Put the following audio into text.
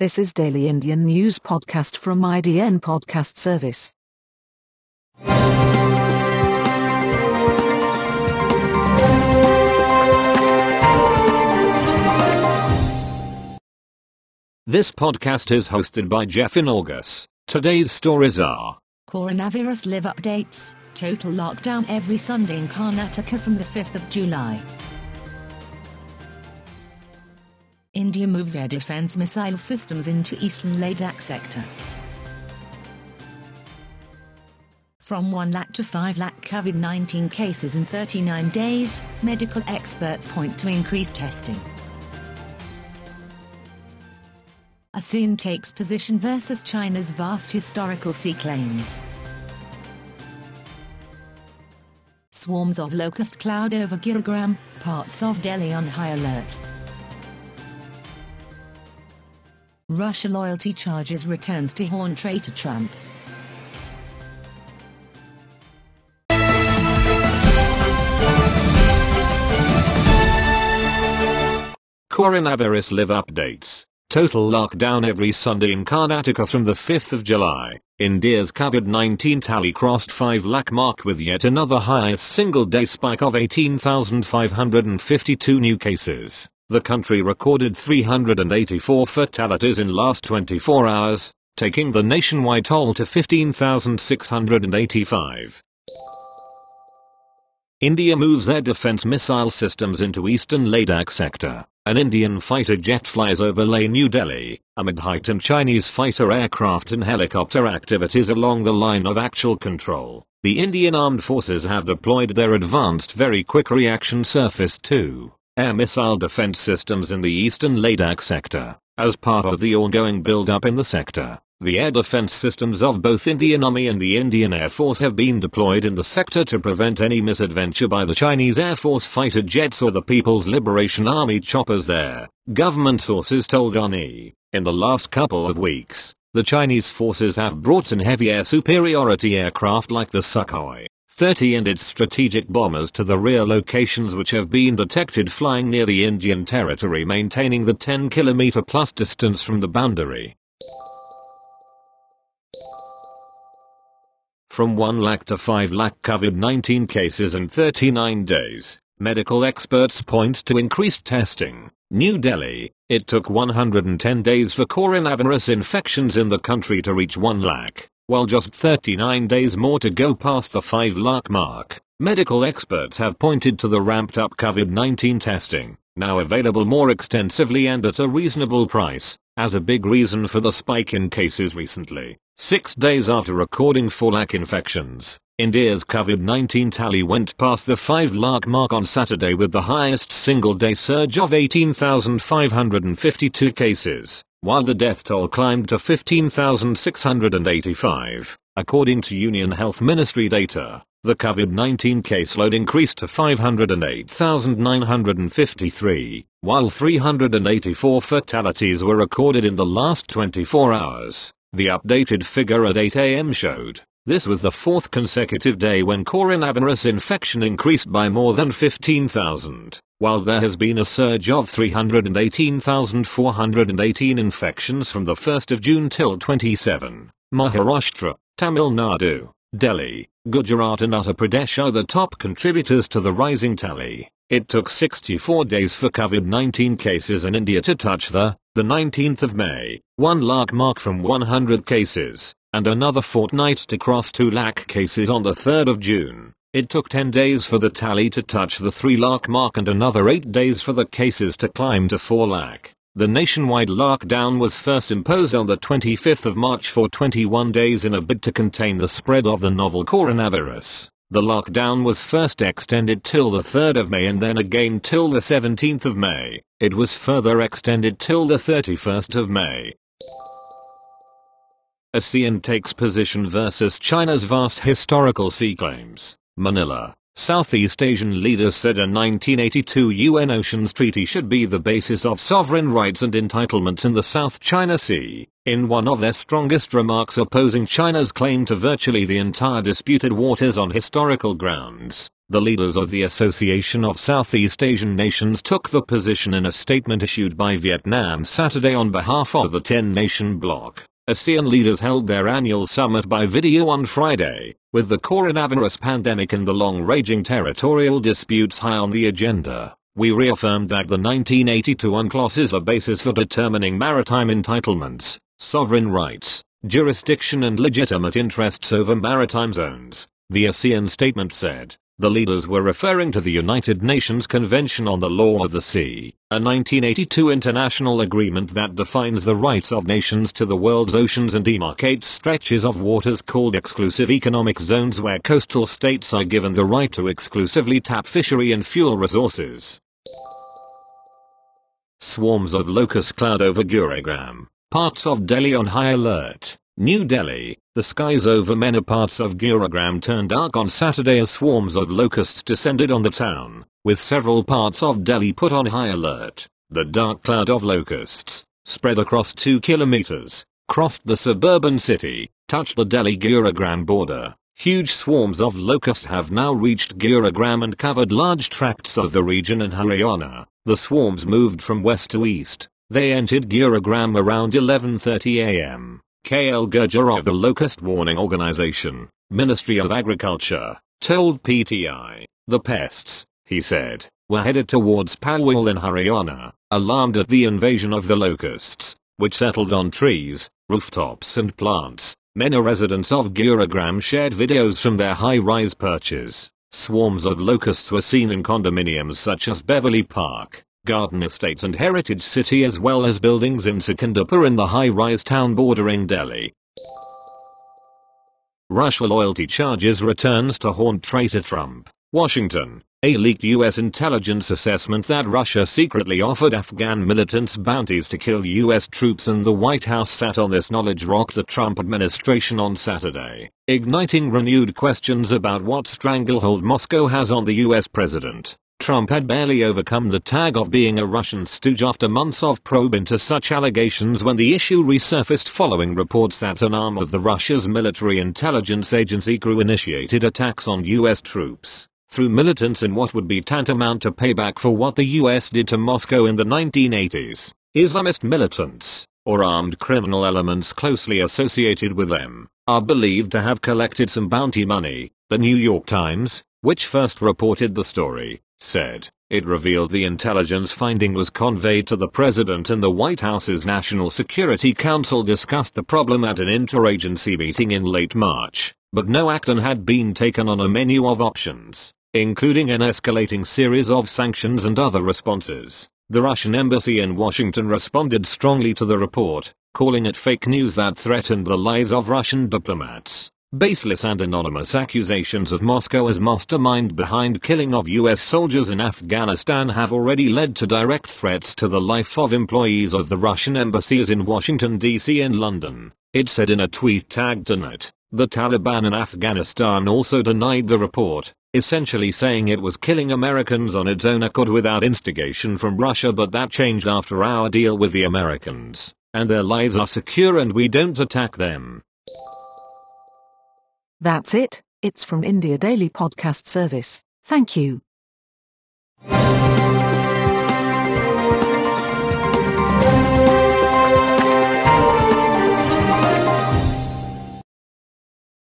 This is Daily Indian News Podcast from IDN Podcast Service. This podcast is hosted by Jeff in August. Today's stories are Coronavirus live updates. Total lockdown every Sunday in Karnataka from the 5th of July. India moves air defense missile systems into eastern Ladakh sector. From 1 lakh to 5 lakh COVID 19 cases in 39 days, medical experts point to increased testing. ASEAN takes position versus China's vast historical sea claims. Swarms of locust cloud over Gurugram, parts of Delhi on high alert. Russia loyalty charges returns to haunt traitor Trump. Coronavirus Live Updates. Total lockdown every Sunday in Karnataka from the 5th of July. India's COVID-19 tally crossed 5 lakh mark with yet another highest single day spike of 18,552 new cases. The country recorded 384 fatalities in last 24 hours, taking the nationwide toll to 15,685. India moves air defense missile systems into eastern Ladakh sector. An Indian fighter jet flies over Leh New Delhi, amid heightened Chinese fighter aircraft and helicopter activities along the line of actual control. The Indian Armed Forces have deployed their advanced Very Quick Reaction Surface to air missile defense systems in the eastern Ladakh sector. As part of the ongoing build-up in the sector, the air defense systems of both Indian Army and the Indian Air Force have been deployed in the sector to prevent any misadventure by the Chinese Air Force fighter jets or the People's Liberation Army choppers there, government sources told ONE. In the last couple of weeks, the Chinese forces have brought in heavy air superiority aircraft like the Sukhoi 30 and its strategic bombers to the rear locations which have been detected flying near the Indian territory maintaining the 10 kilometer plus distance from the boundary. From 1 lakh to 5 lakh COVID-19 cases in 39 days, medical experts point to increased testing. New Delhi, it took 110 days for coronavirus infections in the country to reach 1 lakh, while just 39 days more to go past the 5 lakh mark. Medical experts have pointed to the ramped up COVID-19 testing, now available more extensively and at a reasonable price, as a big reason for the spike in cases recently. Six days after recording 4 lakh infections, India's COVID-19 tally went past the 5 lakh mark on Saturday with the highest single day surge of 18,552 cases, while the death toll climbed to 15,685, according to Union Health Ministry data. The COVID-19 caseload increased to 508,953, while 384 fatalities were recorded in the last 24 hours. The updated figure at 8 am showed this was the fourth consecutive day when coronavirus infection increased by more than 15,000, while there has been a surge of 318,418 infections from the 1st of June till 27. Maharashtra, Tamil Nadu, Delhi, Gujarat and Uttar Pradesh are the top contributors to the rising tally. It took 64 days for COVID-19 cases in India to touch the, the 19th of May, 1 lakh mark from 100 cases, and another fortnight to cross 2 lakh cases on the 3rd of June. It took 10 days for the tally to touch the 3 lakh mark and another 8 days for the cases to climb to 4 lakh. The nationwide lockdown was first imposed on the 25th of March for 21 days in a bid to contain the spread of the novel coronavirus. The lockdown was first extended till the 3rd of May and then again till the 17th of May. It was further extended till the 31st of May. ASEAN takes position versus China's vast historical sea claims. Manila. Southeast Asian leaders said a 1982 UN Oceans Treaty should be the basis of sovereign rights and entitlements in the South China Sea. In one of their strongest remarks opposing China's claim to virtually the entire disputed waters on historical grounds, The leaders of the Association of Southeast Asian Nations took the position in a statement issued by Vietnam Saturday on behalf of the 10-nation bloc. ASEAN leaders held their annual summit by video on Friday, with the coronavirus pandemic and the long-raging territorial disputes high on the agenda. We reaffirmed that the 1982 UNCLOS is a basis for determining maritime entitlements, sovereign rights, jurisdiction and legitimate interests over maritime zones, the ASEAN statement said. The leaders were referring to the United Nations Convention on the Law of the Sea, a 1982 international agreement that defines the rights of nations to the world's oceans and demarcates stretches of waters called exclusive economic zones where coastal states are given the right to exclusively tap fishery and fuel resources. Swarms of locust cloud over Gurugram, parts of Delhi on high alert. New Delhi, the skies over many parts of Gurugram turned dark on Saturday as swarms of locusts descended on the town, with several parts of Delhi put on high alert. The dark cloud of locusts, spread across two kilometers, crossed the suburban city, touched the Delhi-Gurugram border. Huge swarms of locusts have now reached Gurugram and covered large tracts of the region in Haryana. The swarms moved from west to east. They entered Gurugram around 11.30 am. KL Gurjar of the Locust Warning Organization, Ministry of Agriculture, told PTI, the pests, he said, were headed towards Palwal in Haryana, alarmed at the invasion of the locusts, which settled on trees, rooftops and plants. Many residents of Gurugram shared videos from their high-rise perches. Swarms of locusts were seen in condominiums such as Beverly Park, Garden Estates and Heritage City as well as buildings in Sikanderpur in the high-rise town bordering Delhi. Russia loyalty charges returns to haunt traitor Trump. Washington. A leaked US intelligence assessment that Russia secretly offered Afghan militants bounties to kill US troops and the White House sat on this knowledge rocked the Trump administration on Saturday, igniting renewed questions about what stranglehold Moscow has on the US president. Trump had barely overcome the tag of being a Russian stooge after months of probe into such allegations when the issue resurfaced following reports that an arm of the Russia's military intelligence agency GRU initiated attacks on US troops through militants in what would be tantamount to payback for what the US did to Moscow in the 1980s. Islamist militants, or armed criminal elements closely associated with them, are believed to have collected some bounty money, the New York Times, which first reported the story, said. It revealed the intelligence finding was conveyed to the president and the White House's National Security Council discussed the problem at an interagency meeting in late March, but no action had been taken on a menu of options, including an escalating series of sanctions and other responses. The Russian embassy in Washington responded strongly to the report, calling it fake news that threatened the lives of Russian diplomats. Baseless and anonymous accusations of Moscow as mastermind behind killing of US soldiers in Afghanistan have already led to direct threats to the life of employees of the Russian embassies in Washington DC and London. It said in a tweet tagged tonight. The Taliban in Afghanistan also denied the report, essentially saying it was killing Americans on its own accord without instigation from Russia but that changed after our deal with the Americans, and their lives are secure and we don't attack them. That's it, it's from India Daily Podcast Service. Thank you.